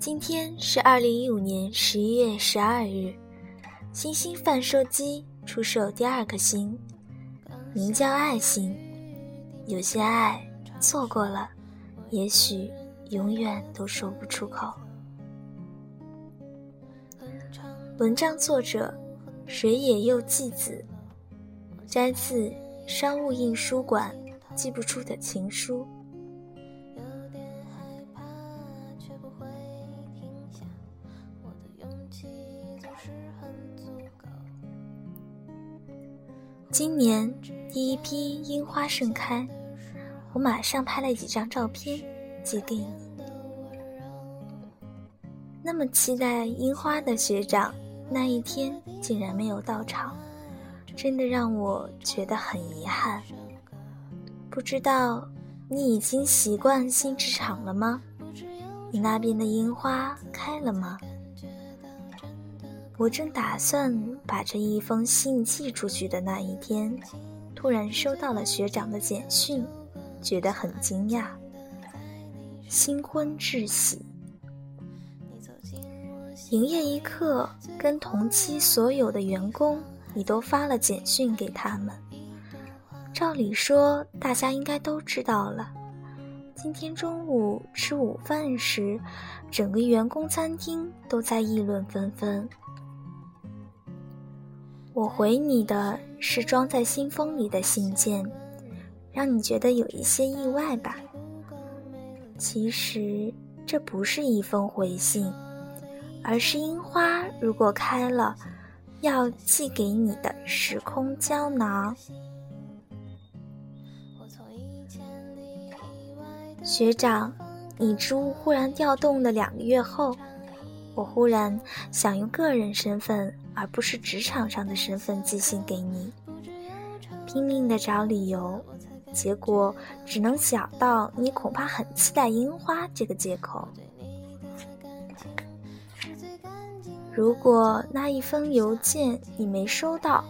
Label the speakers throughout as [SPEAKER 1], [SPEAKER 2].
[SPEAKER 1] 今天是二零一五年十一月十二日，星星贩售机出售第二颗星，名叫爱心。有些爱错过了，也许永远都说不出口。文章作者水野佑纪子，摘自商务印书馆寄不出的情书。今年第一批樱花盛开，我马上拍了几张照片寄给你。那么期待樱花的学长，那一天竟然没有到场，真的让我觉得很遗憾。不知道你已经习惯新职场了吗？你那边的樱花开了吗？我正打算把这一封信寄出去的那一天，突然收到了学长的简讯，觉得很惊讶。新婚致喜，营业一刻跟同期所有的员工，你都发了简讯给他们。照理说，大家应该都知道了。今天中午吃午饭时，整个员工餐厅都在议论纷纷。我回你的是装在信封里的信件，让你觉得有一些意外吧。其实这不是一封回信，而是樱花如果开了，要寄给你的时空胶囊。学长，你职务忽然调动的两个月后，我忽然想用个人身份。而不是职场上的身份寄信给你，拼命的找理由，结果只能想到你恐怕很期待樱花这个借口。如果那一封邮件你没收到，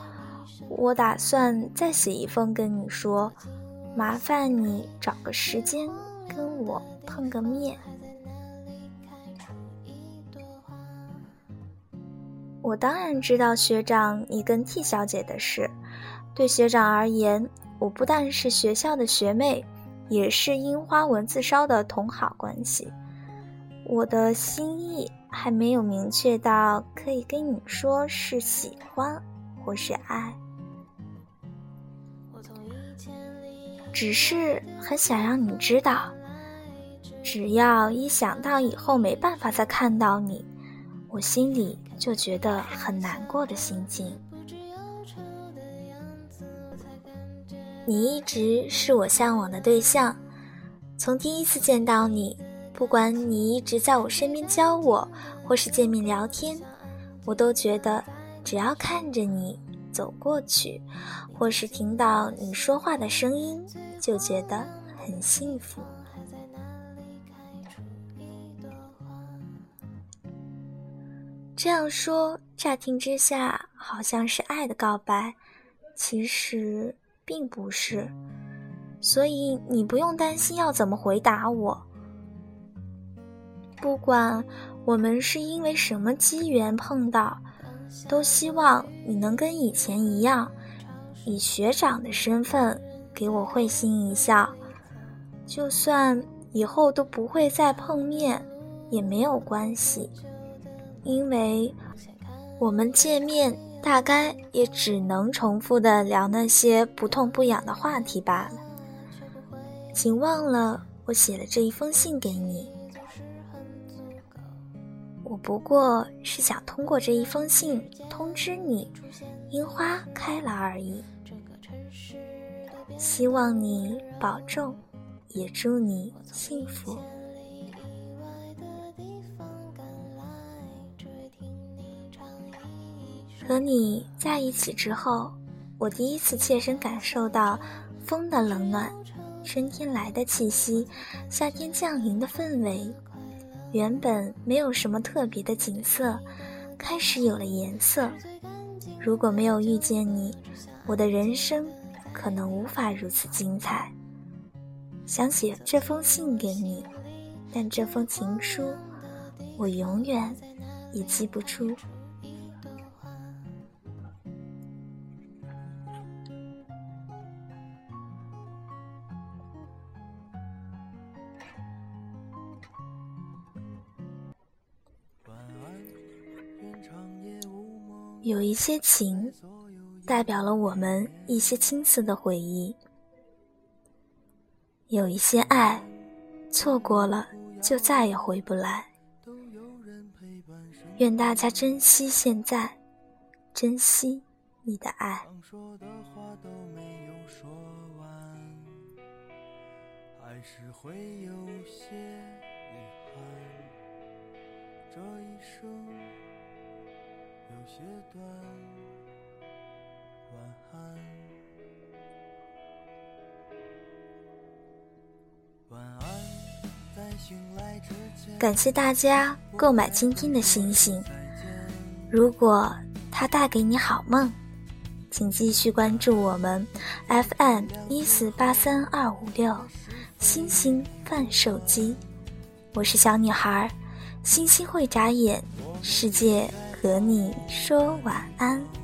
[SPEAKER 1] 我打算再写一封跟你说，麻烦你找个时间跟我碰个面。我当然知道学长你跟 T 小姐的事。对学长而言，我不但是学校的学妹，也是樱花文字烧的同好关系。我的心意还没有明确到可以跟你说是喜欢或是爱，只是很想让你知道，只要一想到以后没办法再看到你，我心里。就觉得很难过的心境。你一直是我向往的对象，从第一次见到你，不管你一直在我身边教我，或是见面聊天，我都觉得只要看着你走过去，或是听到你说话的声音，就觉得很幸福。这样说，乍听之下好像是爱的告白，其实并不是。所以你不用担心要怎么回答我。不管我们是因为什么机缘碰到，都希望你能跟以前一样，以学长的身份给我会心一笑。就算以后都不会再碰面，也没有关系。因为我们见面大概也只能重复的聊那些不痛不痒的话题罢了。请忘了我写了这一封信给你，我不过是想通过这一封信通知你，樱花开了而已。希望你保重，也祝你幸福。和你在一起之后，我第一次切身感受到风的冷暖，春天来的气息，夏天降临的氛围。原本没有什么特别的景色，开始有了颜色。如果没有遇见你，我的人生可能无法如此精彩。想写这封信给你，但这封情书，我永远也寄不出。有一些情，代表了我们一些青涩的回忆；有一些爱，错过了就再也回不来。愿大家珍惜现在，珍惜你的爱。这一生有些短，晚安。感谢大家购买今天的星星。如果它带给你好梦，请继续关注我们 FM 一四八三二五六星星贩手机。我是小女孩，星星会眨眼，世界。和你说晚安。